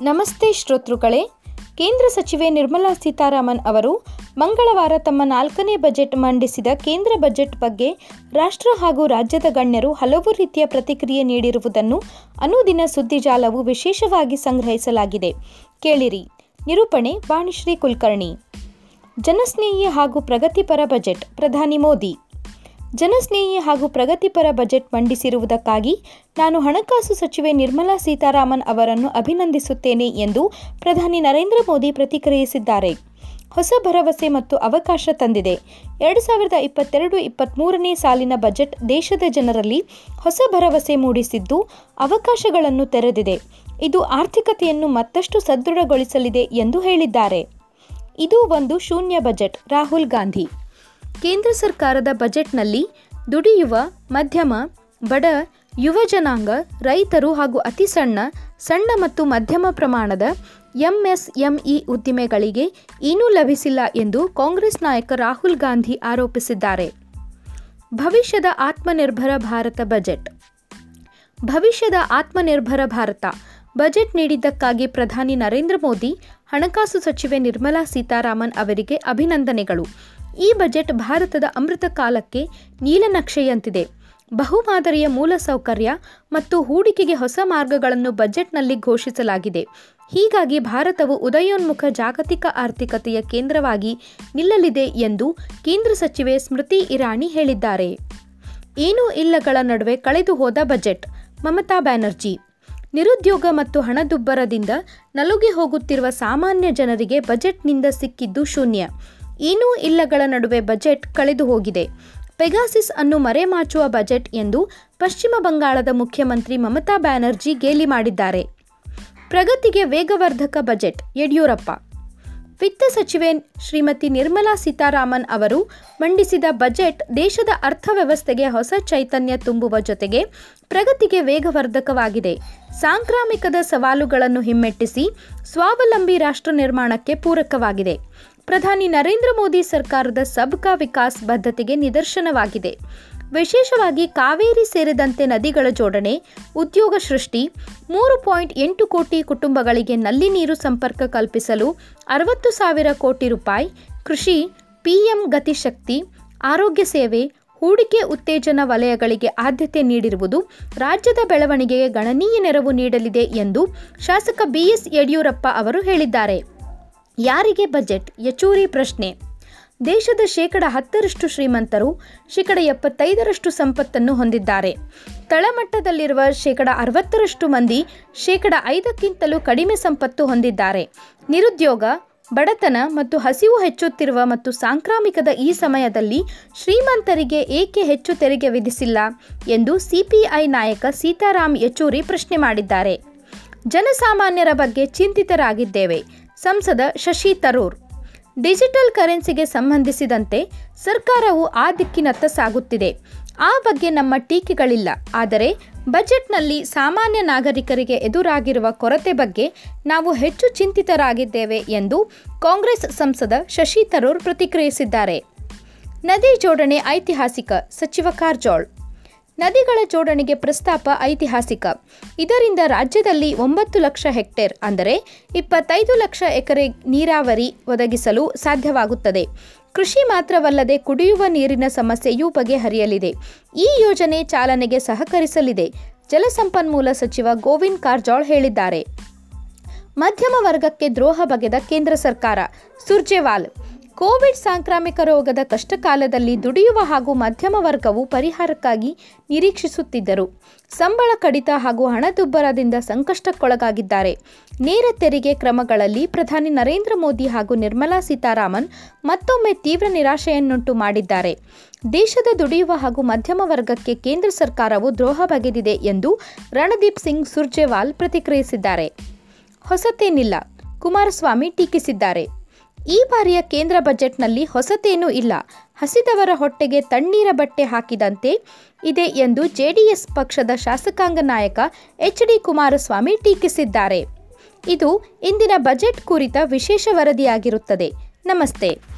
ನಮಸ್ತೆ ಶ್ರೋತೃಗಳೇ. ಕೇಂದ್ರ ಸಚಿವೆ ನಿರ್ಮಲಾ ಸೀತಾರಾಮನ್ ಅವರು ಮಂಗಳವಾರ ತಮ್ಮ ನಾಲ್ಕನೇ ಬಜೆಟ್ ಮಂಡಿಸಿದ ಕೇಂದ್ರ ಬಜೆಟ್ ಬಗ್ಗೆ ರಾಷ್ಟ್ರ ಹಾಗೂ ರಾಜ್ಯದ ಗಣ್ಯರು ಹಲವು ರೀತಿಯ ಪ್ರತಿಕ್ರಿಯೆ ನೀಡಿರುವುದನ್ನು ಅನುದಿನ ಸುದ್ದಿಜಾಲವು ವಿಶೇಷವಾಗಿ ಸಂಗ್ರಹಿಸಲಾಗಿದೆ. ಕೇಳಿರಿ. ನಿರೂಪಣೆ ಬಾಣಿಶ್ರೀ ಕುಲಕರ್ಣಿ. ಜನಸ್ನೇಹಿ ಹಾಗೂ ಪ್ರಗತಿಪರ ಬಜೆಟ್. ಪ್ರಧಾನಿ ಮೋದಿ. ಜನಸ್ನೇಹಿ ಹಾಗೂ ಪ್ರಗತಿಪರ ಬಜೆಟ್ ಮಂಡಿಸಿರುವುದಕ್ಕಾಗಿ ನಾನು ಹಣಕಾಸು ಸಚಿವೆ ನಿರ್ಮಲಾ ಸೀತಾರಾಮನ್ ಅವರನ್ನು ಅಭಿನಂದಿಸುತ್ತೇನೆ ಎಂದು ಪ್ರಧಾನಿ ನರೇಂದ್ರ ಮೋದಿ ಪ್ರತಿಕ್ರಿಯಿಸಿದ್ದಾರೆ. ಹೊಸ ಭರವಸೆ ಮತ್ತು ಅವಕಾಶ ತಂದಿದೆ. ಎರಡು ಸಾವಿರದ ಇಪ್ಪತ್ತೆರಡು ಇಪ್ಪತ್ತ್ಮೂರನೇ ಸಾಲಿನ ಬಜೆಟ್ ದೇಶದ ಜನರಲ್ಲಿ ಹೊಸ ಭರವಸೆ ಮೂಡಿಸಿದ್ದು ಅವಕಾಶಗಳನ್ನು ತೆರೆದಿದೆ. ಇದು ಆರ್ಥಿಕತೆಯನ್ನು ಮತ್ತಷ್ಟು ಸದೃಢಗೊಳಿಸಲಿದೆ ಎಂದು ಹೇಳಿದ್ದಾರೆ. ಇದು ಒಂದು ಶೂನ್ಯ ಬಜೆಟ್. ರಾಹುಲ್ ಗಾಂಧಿ ಕೇಂದ್ರ ಸರ್ಕಾರದ ಬಜೆಟ್ನಲ್ಲಿ ದುಡಿಯುವ ಮಧ್ಯಮ, ಬಡ, ಯುವ ಜನಾಂಗ, ರೈತರು ಹಾಗೂ ಅತಿ ಸಣ್ಣ ಸಣ್ಣ ಮತ್ತು ಮಧ್ಯಮ ಪ್ರಮಾಣದ ಎಂಎಸ್ಎಂಇ ಉದ್ದಿಮೆಗಳಿಗೆ ಏನೂ ಲಭಿಸಿಲ್ಲ ಎಂದು ಕಾಂಗ್ರೆಸ್ ನಾಯಕ ರಾಹುಲ್ ಗಾಂಧಿ ಆರೋಪಿಸಿದ್ದಾರೆ. ಭವಿಷ್ಯದ ಆತ್ಮನಿರ್ಭರ ಭಾರತ ಬಜೆಟ್. ಭವಿಷ್ಯದ ಆತ್ಮನಿರ್ಭರ ಭಾರತ ಬಜೆಟ್ ನೀಡಿದ್ದಕ್ಕಾಗಿ ಪ್ರಧಾನಿ ನರೇಂದ್ರ ಮೋದಿ, ಹಣಕಾಸು ಸಚಿವೆ ನಿರ್ಮಲಾ ಸೀತಾರಾಮನ್ ಅವರಿಗೆ ಅಭಿನಂದನೆಗಳು. ಈ ಬಜೆಟ್ ಭಾರತದ ಅಮೃತ ಕಾಲಕ್ಕೆ ನೀಲನಕ್ಷೆಯಂತಿದೆ ಬಹುಮಾದರಿಯ ಮೂಲಸೌಕರ್ಯ ಮತ್ತು ಹೂಡಿಕೆಗೆ ಹೊಸ ಮಾರ್ಗಗಳನ್ನು ಬಜೆಟ್ನಲ್ಲಿ ಘೋಷಿಸಲಾಗಿದೆ. ಹೀಗಾಗಿ ಭಾರತವು ಉದಯೋನ್ಮುಖ ಜಾಗತಿಕ ಆರ್ಥಿಕತೆಯ ಕೇಂದ್ರವಾಗಿ ನಿಲ್ಲಲಿದೆ ಎಂದು ಕೇಂದ್ರ ಸಚಿವೆ ಸ್ಮೃತಿ ಇರಾನಿ ಹೇಳಿದ್ದಾರೆ. ಏನೂ ಇಲ್ಲಗಳ ನಡುವೆ ಕಳೆದು ಹೋದ ಬಜೆಟ್, ಮಮತಾ ಬ್ಯಾನರ್ಜಿ. ನಿರುದ್ಯೋಗ ಮತ್ತು ಹಣದುಬ್ಬರದಿಂದ ನಲುಗಿ ಹೋಗುತ್ತಿರುವ ಸಾಮಾನ್ಯ ಜನರಿಗೆ ಬಜೆಟ್ನಿಂದ ಸಿಕ್ಕಿದ್ದು ಶೂನ್ಯ. ಏನೂ ಇಲ್ಲಗಳ ನಡುವೆ ಬಜೆಟ್ ಕಳೆದು ಹೋಗಿದೆ. ಪೆಗಾಸಿಸ್ ಅನ್ನು ಮರೆಮಾಚುವ ಬಜೆಟ್ ಎಂದು ಪಶ್ಚಿಮ ಬಂಗಾಳದ ಮುಖ್ಯಮಂತ್ರಿ ಮಮತಾ ಬ್ಯಾನರ್ಜಿ ಗೇಲಿ ಮಾಡಿದ್ದಾರೆ. ಪ್ರಗತಿಗೆ ವೇಗವರ್ಧಕ ಬಜೆಟ್, ಯಡಿಯೂರಪ್ಪ. ವಿತ್ತ ಸಚಿವೆ ಶ್ರೀಮತಿ ನಿರ್ಮಲಾ ಸೀತಾರಾಮನ್ ಅವರು ಮಂಡಿಸಿದ ಬಜೆಟ್ ದೇಶದ ಅರ್ಥವ್ಯವಸ್ಥೆಗೆ ಹೊಸ ಚೈತನ್ಯ ತುಂಬುವ ಜೊತೆಗೆ ಪ್ರಗತಿಗೆ ವೇಗವರ್ಧಕವಾಗಿದೆ. ಸಾಂಕ್ರಾಮಿಕದ ಸವಾಲುಗಳನ್ನು ಹಿಮ್ಮೆಟ್ಟಿಸಿ ಸ್ವಾವಲಂಬಿ ರಾಷ್ಟ್ರ ನಿರ್ಮಾಣಕ್ಕೆ ಪೂರಕವಾಗಿದೆ. ಪ್ರಧಾನಿ ನರೇಂದ್ರ ಮೋದಿ ಸರ್ಕಾರದ ಸಬ್ಕಾ ವಿಕಾಸ್ ಬದ್ಧತೆಗೆ ನಿದರ್ಶನವಾಗಿದೆ. ವಿಶೇಷವಾಗಿ ಕಾವೇರಿ ಸೇರಿದಂತೆ ನದಿಗಳ ಜೋಡಣೆ, ಉದ್ಯೋಗ ಸೃಷ್ಟಿ, ಮೂರು ಪಾಯಿಂಟ್ ಎಂಟು ಕೋಟಿ ಕುಟುಂಬಗಳಿಗೆ ನಲ್ಲಿ ನೀರು ಸಂಪರ್ಕ ಕಲ್ಪಿಸಲು ಅರವತ್ತು ಸಾವಿರ ಕೋಟಿ ರೂಪಾಯಿ, ಕೃಷಿ, ಪಿಎಂ ಗತಿಶಕ್ತಿ, ಆರೋಗ್ಯ ಸೇವೆ, ಹೂಡಿಕೆ ಉತ್ತೇಜನ ವಲಯಗಳಿಗೆ ಆದ್ಯತೆ ನೀಡಿರುವುದು ರಾಜ್ಯದ ಬೆಳವಣಿಗೆಗೆ ಗಣನೀಯ ನೆರವು ನೀಡಲಿದೆ ಎಂದು ಶಾಸಕ ಬಿಎಸ್ ಯಡಿಯೂರಪ್ಪ ಅವರು ಹೇಳಿದ್ದಾರೆ. ಯಾರಿಗೆ ಬಜೆಟ್? ಯಚೂರಿ ಪ್ರಶ್ನೆ. ದೇಶದ ಶೇಕಡ ಹತ್ತರಷ್ಟು ಶ್ರೀಮಂತರು ಶೇಕಡ ಎಪ್ಪತ್ತೈದರಷ್ಟು ಸಂಪತ್ತನ್ನು ಹೊಂದಿದ್ದಾರೆ. ತಳಮಟ್ಟದಲ್ಲಿರುವ ಶೇಕಡ ಅರವತ್ತರಷ್ಟು ಮಂದಿ ಶೇಕಡ ಐದಕ್ಕಿಂತಲೂ ಕಡಿಮೆ ಸಂಪತ್ತು ಹೊಂದಿದ್ದಾರೆ. ನಿರುದ್ಯೋಗ, ಬಡತನ ಮತ್ತು ಹಸಿವು ಹೆಚ್ಚುತ್ತಿರುವ ಮತ್ತು ಸಾಂಕ್ರಾಮಿಕದ ಈ ಸಮಯದಲ್ಲಿ ಶ್ರೀಮಂತರಿಗೆ ಏಕೆ ಹೆಚ್ಚು ತೆರಿಗೆ ವಿಧಿಸಿಲ್ಲ ಎಂದು ಸಿಪಿಐ ನಾಯಕ ಸೀತಾರಾಮ್ ಯಚೂರಿ ಪ್ರಶ್ನೆ ಮಾಡಿದ್ದಾರೆ. ಜನಸಾಮಾನ್ಯರ ಬಗ್ಗೆ ಚಿಂತಿತರಾಗಿದ್ದೇವೆ. ಸಂಸದ ಶಶಿ ತರೂರ್. ಡಿಜಿಟಲ್ ಕರೆನ್ಸಿಗೆ ಸಂಬಂಧಿಸಿದಂತೆ ಸರ್ಕಾರವು ಆ ದಿಕ್ಕಿನತ್ತ ಸಾಗುತ್ತಿದೆ. ಆ ಬಗ್ಗೆ ನಮ್ಮ ಟೀಕೆಗಳಿಲ್ಲ. ಆದರೆ ಬಜೆಟ್ನಲ್ಲಿ ಸಾಮಾನ್ಯ ನಾಗರಿಕರಿಗೆ ಎದುರಾಗಿರುವ ಕೊರತೆ ಬಗ್ಗೆ ನಾವು ಹೆಚ್ಚು ಚಿಂತಿತರಾಗಿದ್ದೇವೆ ಎಂದು ಕಾಂಗ್ರೆಸ್ ಸಂಸದ ಶಶಿ ತರೂರ್ ಪ್ರತಿಕ್ರಿಯಿಸಿದ್ದಾರೆ. ನದಿ ಜೋಡಣೆ ಐತಿಹಾಸಿಕ ಸಚಿವ ಕಾರಜೋಳ್. ನದಿಗಳ ಜೋಡಣೆಗೆ ಪ್ರಸ್ತಾಪ ಐತಿಹಾಸಿಕ. ಇದರಿಂದ ರಾಜ್ಯದಲ್ಲಿ ಒಂಬತ್ತು ಲಕ್ಷ ಹೆಕ್ಟೇರ್, ಅಂದರೆ ಇಪ್ಪತ್ತೈದು ಲಕ್ಷ ಎಕರೆ ನೀರಾವರಿ ಒದಗಿಸಲು ಸಾಧ್ಯವಾಗುತ್ತದೆ. ಕೃಷಿ ಮಾತ್ರವಲ್ಲದೆ ಕುಡಿಯುವ ನೀರಿನ ಸಮಸ್ಯೆಯೂ ಬಗೆಹರಿಯಲಿದೆ. ಈ ಯೋಜನೆ ಚಾಲನೆಗೆ ಸಹಕರಿಸಲಿದೆ, ಜಲಸಂಪನ್ಮೂಲ ಸಚಿವ ಗೋವಿಂದ್ ಕಾರಜೋಳ್ ಹೇಳಿದ್ದಾರೆ. ಮಧ್ಯಮ ವರ್ಗಕ್ಕೆ ದ್ರೋಹ ಬಗೆದ ಕೇಂದ್ರ ಸರ್ಕಾರ, ಸುರ್ಜೇವಾಲ್ ಕೋವಿಡ್ ಸಾಂಕ್ರಾಮಿಕ ರೋಗದ ಕಷ್ಟಕಾಲದಲ್ಲಿ ದುಡಿಯುವ ಹಾಗೂ ಮಧ್ಯಮ ವರ್ಗವು ಪರಿಹಾರಕ್ಕಾಗಿ ನಿರೀಕ್ಷಿಸುತ್ತಿದ್ದರು. ಸಂಬಳ ಕಡಿತ ಹಾಗೂ ಹಣದುಬ್ಬರದಿಂದ ಸಂಕಷ್ಟಕ್ಕೊಳಗಾಗಿದ್ದಾರೆ. ನೇರ ತೆರಿಗೆ ಕ್ರಮಗಳಲ್ಲಿ ಪ್ರಧಾನಿ ನರೇಂದ್ರ ಮೋದಿ ಹಾಗೂ ನಿರ್ಮಲಾ ಸೀತಾರಾಮನ್ ಮತ್ತೊಮ್ಮೆ ತೀವ್ರ ನಿರಾಶೆಯನ್ನುಂಟು ಮಾಡಿದ್ದಾರೆ. ದೇಶದ ದುಡಿಯುವ ಹಾಗೂ ಮಧ್ಯಮ ವರ್ಗಕ್ಕೆ ಕೇಂದ್ರ ಸರ್ಕಾರವು ದ್ರೋಹ ಬಗೆದಿದೆ ಎಂದು ರಣದೀಪ್ ಸಿಂಗ್ ಸುರ್ಜೇವಾಲ್ ಪ್ರತಿಕ್ರಿಯಿಸಿದ್ದಾರೆ. ಹೊಸತೇನಿಲ್ಲ. ಕುಮಾರಸ್ವಾಮಿ ಟೀಕಿಸಿದ್ದಾರೆ. ಈ ಬಾರಿಯ ಕೇಂದ್ರ ಬಜೆಟ್ನಲ್ಲಿ ಹೊಸತೇನೂ ಇಲ್ಲ. ಹಸಿದವರ ಹೊಟ್ಟೆಗೆ ತಣ್ಣೀರ ಬಟ್ಟೆ ಹಾಕಿದಂತೆ ಇದೆ ಎಂದು ಜೆಡಿಎಸ್ ಪಕ್ಷದ ಶಾಸಕಾಂಗ ನಾಯಕ ಎಚ್ ಡಿ ಕುಮಾರಸ್ವಾಮಿ ಟೀಕಿಸಿದ್ದಾರೆ. ಇದು ಇಂದಿನ ಬಜೆಟ್ ಕುರಿತ ವಿಶೇಷ ವರದಿಯಾಗಿರುತ್ತದೆ. ನಮಸ್ತೆ.